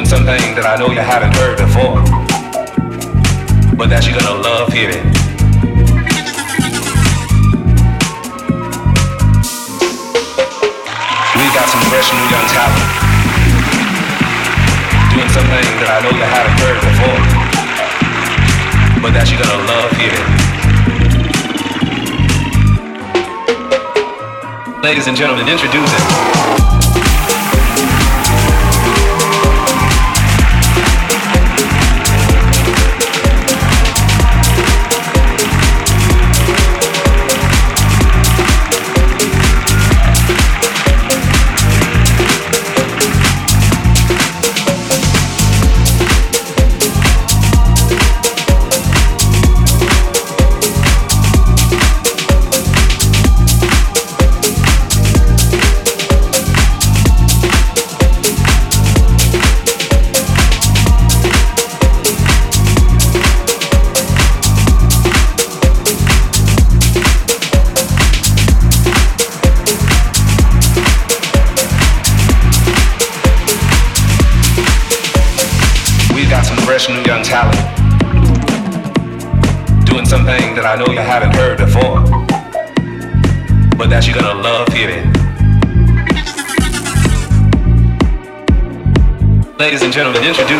Doing something that I know you haven't heard before. But that you're gonna love hearing. We got some fresh new young talent. Doing something that I know you haven't heard before. But that you're gonna love hearing. Ladies and gentlemen, introducing and gentlemen, introducing.